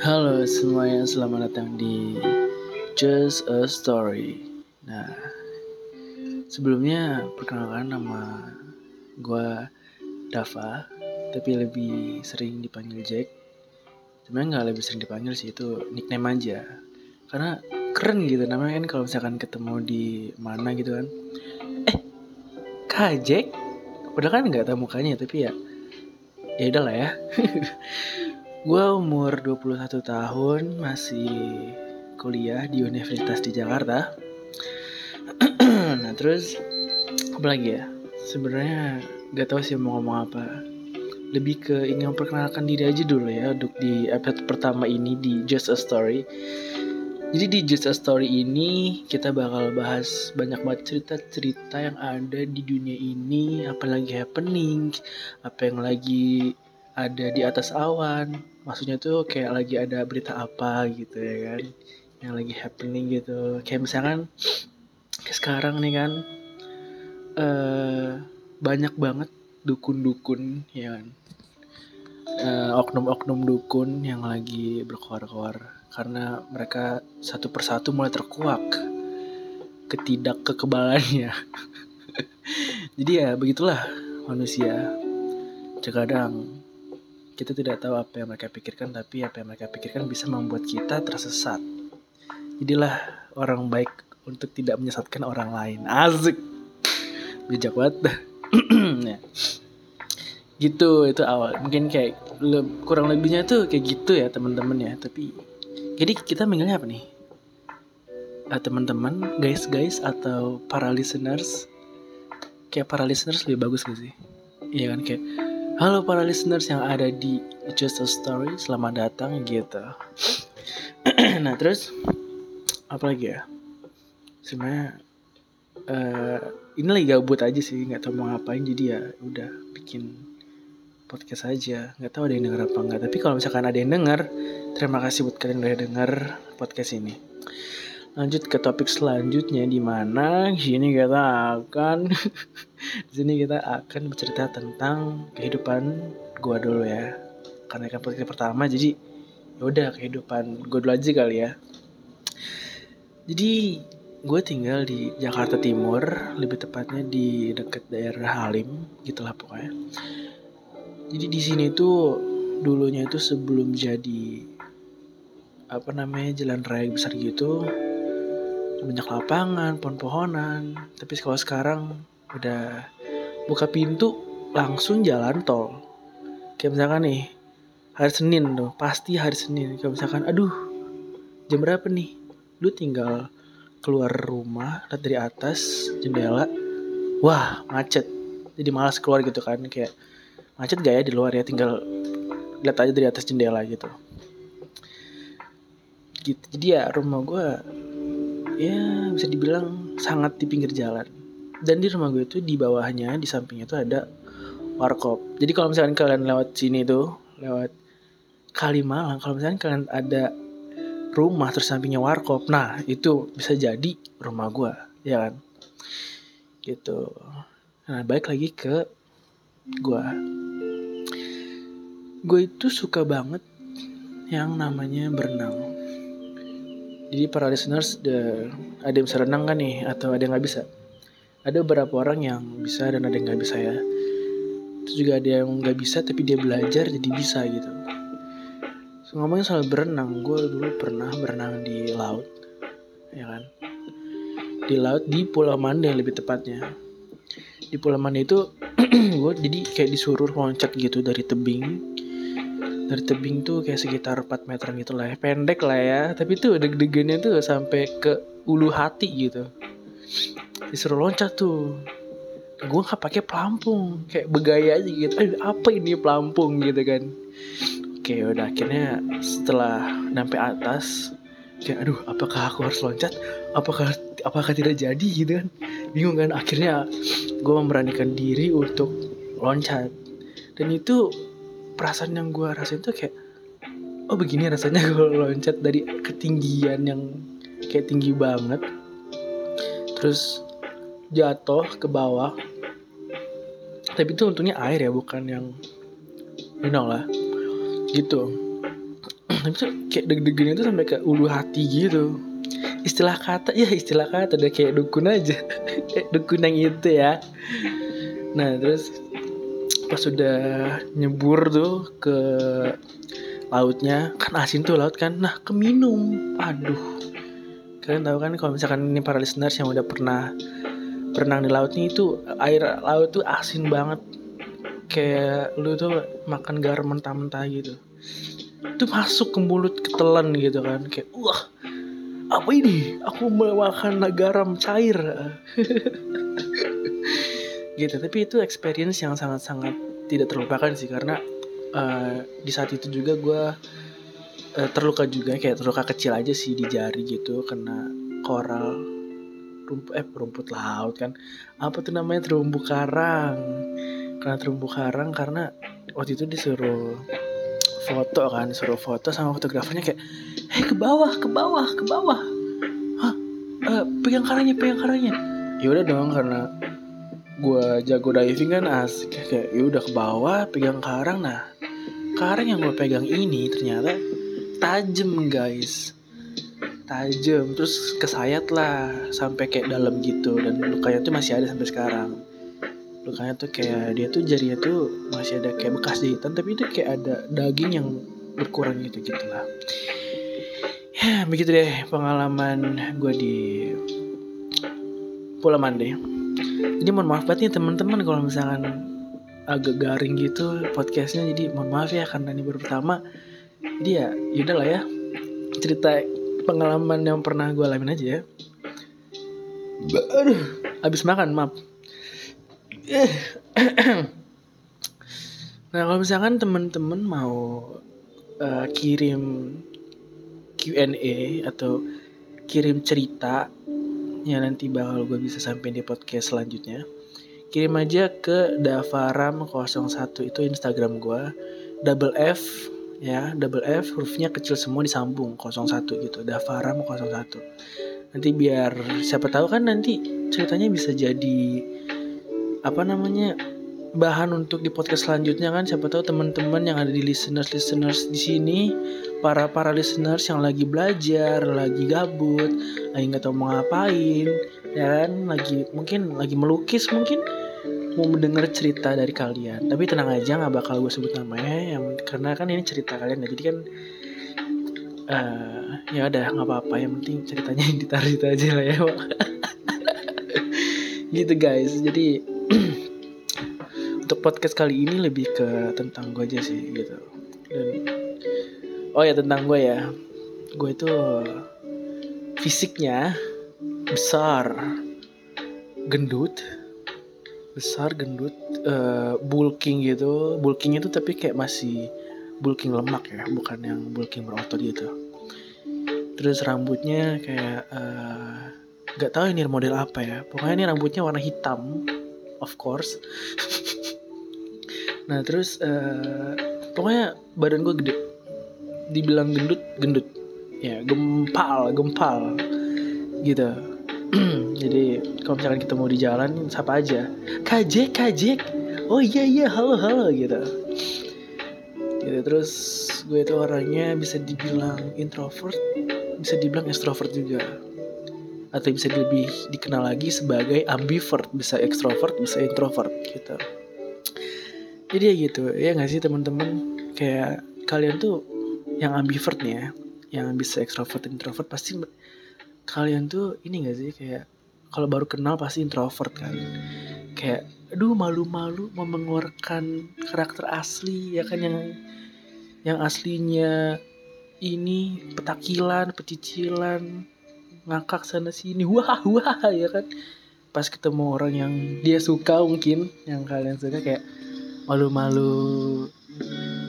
Halo semuanya, selamat datang di Just a Story. Nah, sebelumnya perkenalkan nama gue Dava, tapi lebih sering dipanggil Jack. Sebenarnya nggak lebih sering dipanggil sih, itu nickname aja. Karena keren gitu namanya kan kalau misalkan ketemu di mana gitu kan. Eh, Kak Jack? Padahal kan nggak tahu mukanya, tapi ya ya udahlah ya. Gue umur 21 tahun, masih kuliah di Universitas di Jakarta. nah terus, apa lagi ya? Sebenarnya gak tahu sih mau ngomong apa. Lebih ke ingin memperkenalkan diri aja dulu ya untuk di episode pertama ini di Just a Story. Jadi di Just a Story ini kita bakal bahas banyak banget cerita-cerita yang ada di dunia ini, apa lagi happening, apa yang lagi ada di atas awan maksudnya tuh kayak lagi ada berita apa gitu ya kan? Yang lagi happening gitu. Kayak misalkan kayak sekarang nih kan uh, banyak banget dukun-dukun ya kan? Uh, oknum-oknum dukun yang lagi berkoar-koar. Karena mereka satu persatu mulai terkuak ketidak kekebalannya jadi ya begitulah manusia. Terkadang kita tidak tahu apa yang mereka pikirkan, tapi apa yang mereka pikirkan bisa membuat kita tersesat. Jadilah orang baik untuk tidak menyesatkan orang lain. Asik. Bijak banget. ya. Gitu itu awal. Mungkin kayak kurang lebihnya tuh kayak gitu ya teman-teman ya. Tapi jadi kita mengenai apa nih? Uh, teman-teman, guys-guys atau para listeners? Kayak para listeners lebih bagus gak sih? Iya kan kayak Halo para listeners yang ada di Just a Story, selamat datang gitu. nah terus apa lagi ya? Sebenarnya uh, ini lagi gabut aja sih, nggak tahu mau ngapain jadi ya udah bikin podcast aja. Nggak tahu ada yang denger apa enggak. Tapi kalau misalkan ada yang denger, terima kasih buat kalian udah denger podcast ini lanjut ke topik selanjutnya di mana sini kita akan di sini kita akan bercerita tentang kehidupan gua dulu ya. Karena kan podcast pertama jadi ya udah kehidupan gua dulu aja kali ya. Jadi gue tinggal di Jakarta Timur lebih tepatnya di dekat daerah Halim gitulah pokoknya. Jadi di sini tuh dulunya itu sebelum jadi apa namanya jalan raya besar gitu banyak lapangan, pohon-pohonan. Tapi kalau sekarang udah buka pintu langsung jalan tol. Kayak misalkan nih hari Senin tuh, pasti hari Senin. Kayak misalkan, aduh jam berapa nih? Lu tinggal keluar rumah, lihat dari atas jendela, wah macet. Jadi malas keluar gitu kan, kayak macet gak ya di luar ya, tinggal lihat aja dari atas jendela gitu. Gitu. Jadi ya rumah gue ya bisa dibilang sangat di pinggir jalan. Dan di rumah gue itu di bawahnya di sampingnya itu ada warkop. Jadi kalau misalkan kalian lewat sini tuh lewat Kalimalang kalau misalkan kalian ada rumah terus sampingnya warkop nah itu bisa jadi rumah gue ya kan? Gitu. Nah baik lagi ke gue. Gue itu suka banget yang namanya berenang jadi para listeners ada yang bisa renang kan nih atau ada yang nggak bisa? Ada beberapa orang yang bisa dan ada yang nggak bisa ya. Terus juga ada yang nggak bisa tapi dia belajar jadi bisa gitu. So, ngomongin soal berenang, gue dulu pernah berenang di laut, ya kan? Di laut di Pulau Mande lebih tepatnya. Di Pulau Mande itu gue jadi kayak disuruh loncat gitu dari tebing dari tebing tuh kayak sekitar 4 meter gitu lah ya. Pendek lah ya. Tapi tuh deg-degannya tuh sampai ke ulu hati gitu. Disuruh loncat tuh. Gue nggak pakai pelampung. Kayak begaya aja gitu. Aduh, apa ini pelampung gitu kan? Oke udah akhirnya setelah sampai atas kayak aduh apakah aku harus loncat? Apakah apakah tidak jadi? gitu kan. Bingung kan. Akhirnya gue memberanikan diri untuk loncat. Dan itu perasaan yang gue rasain tuh kayak oh begini rasanya gue loncat dari ketinggian yang kayak tinggi banget. Terus jatuh ke bawah. Tapi itu untungnya air ya bukan yang you know lah gitu. Tapi tuh kayak deg-degannya tuh sampai ke ulu hati gitu. Istilah kata ya istilah kata udah kayak dukun aja. Dukun yang itu ya. Nah terus pas sudah nyebur tuh ke lautnya kan asin tuh laut kan. Nah keminum. Aduh. Kalian tahu kan kalau misalkan ini para listeners yang udah pernah berenang di laut nih itu air laut tuh asin banget. Kayak lu tuh makan garam mentah-mentah gitu. Itu masuk ke mulut ketelan gitu kan. Kayak wah apa ini? Aku makan garam cair gitu. Tapi itu experience yang sangat-sangat tidak terlupakan sih karena uh, di saat itu juga gue uh, terluka juga kayak terluka kecil aja sih di jari gitu kena koral rumput eh rumput laut kan. Apa tuh namanya? Terumbu karang. Karena terumbu karang karena waktu itu disuruh foto kan suruh foto sama fotografernya kayak hei ke bawah ke bawah ke bawah. Hah? Uh, pegang karangnya pegang karangnya. Ya udah dong karena gue jago diving kan asik kayak ya udah ke bawah pegang karang. Nah karang yang gue pegang ini ternyata tajam guys. Tajam terus kesayat lah sampai kayak dalam gitu dan lukanya tuh masih ada sampai sekarang. Lukanya tuh kayak dia tuh jarinya tuh masih ada kayak bekas jahitan tapi itu kayak ada daging yang berkurang gitu gitulah. Ya begitu deh pengalaman gue di Pulau Mande jadi mohon maaf banget nih teman-teman kalau misalkan agak garing gitu podcastnya. Jadi mohon maaf ya karena ini baru pertama. Jadi ya yaudah lah ya. Cerita pengalaman yang pernah gue alamin aja ya. Aduh, habis makan maaf. Nah kalau misalkan teman-teman mau uh, kirim Q&A atau kirim cerita ya nanti bakal gue bisa sampai di podcast selanjutnya. Kirim aja ke Davaram 01 itu Instagram gue double F ya double F hurufnya kecil semua disambung 01 gitu Davaram 01 nanti biar siapa tahu kan nanti ceritanya bisa jadi apa namanya bahan untuk di podcast selanjutnya kan. Siapa tahu teman-teman yang ada di listeners listeners di sini para para listeners yang lagi belajar lagi gabut lagi nggak tahu mau ngapain ya kan? Lagi mungkin lagi melukis mungkin mau mendengar cerita dari kalian. Tapi tenang aja nggak bakal gue sebut namanya yang karena kan ini cerita kalian ya. Jadi kan uh, ya udah nggak apa-apa. Yang penting ceritanya yang ditaruh itu aja lah ya gitu guys. Jadi untuk podcast kali ini lebih ke tentang gue aja sih gitu. Dan oh ya tentang gue ya. Gue itu fisiknya besar. Gendut. Besar gendut uh, bulking gitu. Bulking itu tapi kayak masih bulking lemak ya bukan yang bulking berotot gitu. Terus rambutnya kayak eh, gak tahu ini model apa ya. Pokoknya ini rambutnya warna hitam of course. Nah terus uh, pokoknya badan gue gede dibilang gendut gendut. Ya gempal gempal. Gitu. Jadi kalau misalkan kita mau di jalan siapa aja. Kajek kajek oh iya iya. Halo halo gitu. Gitu terus gue itu orangnya bisa dibilang introvert bisa dibilang extrovert juga. Atau bisa lebih dikenal lagi sebagai ambivert bisa extrovert bisa introvert gitu. Jadi ya gitu. Ya nggak sih teman-teman? Kayak kalian tuh yang ambivert nih ya yang bisa extrovert dan introvert pasti kalian tuh ini gak sih kayak kalau baru kenal pasti introvert kan. Kayak aduh malu-malu mau mengeluarkan karakter asli ya kan yang yang aslinya ini petakilan pecicilan ngakak sana sini wah wah ya kan. Pas ketemu orang yang dia suka mungkin yang kalian suka kayak malu-malu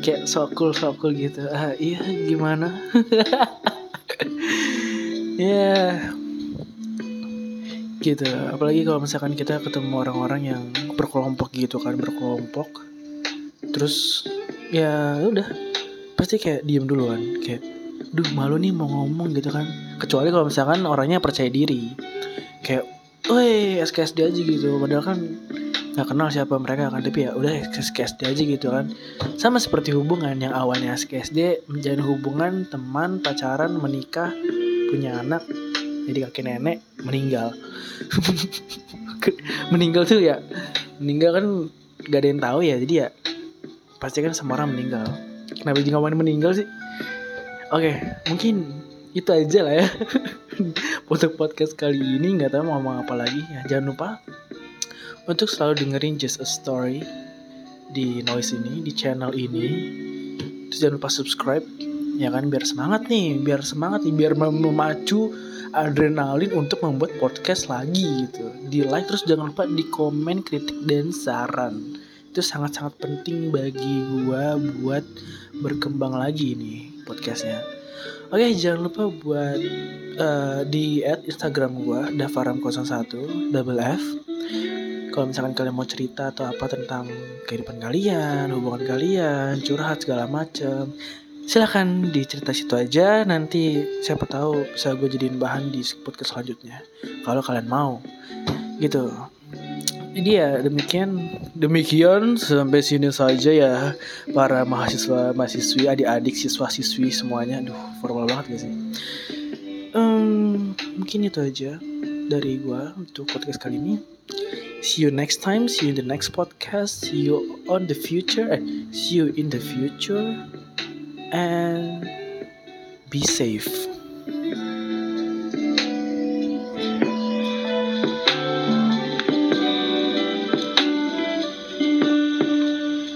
kayak sokul sokul gitu. Ah iya gimana? Ya. Yeah. gitu. Apalagi kalau misalkan kita ketemu orang-orang yang berkelompok gitu kan berkelompok. Terus ya udah. Pasti kayak diem duluan kayak duh malu nih mau ngomong gitu kan. Kecuali kalau misalkan orangnya percaya diri. Kayak woi SKSD aja gitu. Padahal kan nggak kenal siapa mereka kan tapi ya udah SD aja gitu kan. Sama seperti hubungan yang awalnya SD menjalin hubungan teman pacaran menikah punya anak jadi kakek nenek meninggal. Meninggal tuh ya meninggal kan gak ada yang tahu ya jadi ya pasti kan semua orang meninggal. Kenapa jadi ngomongin meninggal sih? Oke mungkin itu aja lah ya. Untuk podcast kali ini nggak tahu mau ngomong apa lagi. Ya jangan lupa untuk selalu dengerin Just a Story di noise ini di channel ini. Terus jangan lupa subscribe ya kan? Biar semangat nih biar semangat nih biar memacu adrenalin untuk membuat podcast lagi gitu. Di like terus jangan lupa di komen kritik dan saran. Itu sangat-sangat penting bagi gua buat berkembang lagi nih podcastnya. Oke jangan lupa buat uh, di add Instagram gua Davaram01 double F. Kalau misalkan kalian mau cerita atau apa tentang kehidupan kalian, hubungan kalian, curhat segala macem, silahkan dicerita situ aja. Nanti siapa tahu bisa gue jadiin bahan di podcast selanjutnya. Kalau kalian mau, gitu. Jadi ya demikian demikian sampai sini saja ya para mahasiswa mahasiswi adik-adik siswa siswi semuanya aduh formal banget gak sih um, mungkin itu aja dari gua untuk podcast kali ini see you next time. See you in the next podcast. See you on the future. See you in the future. And be safe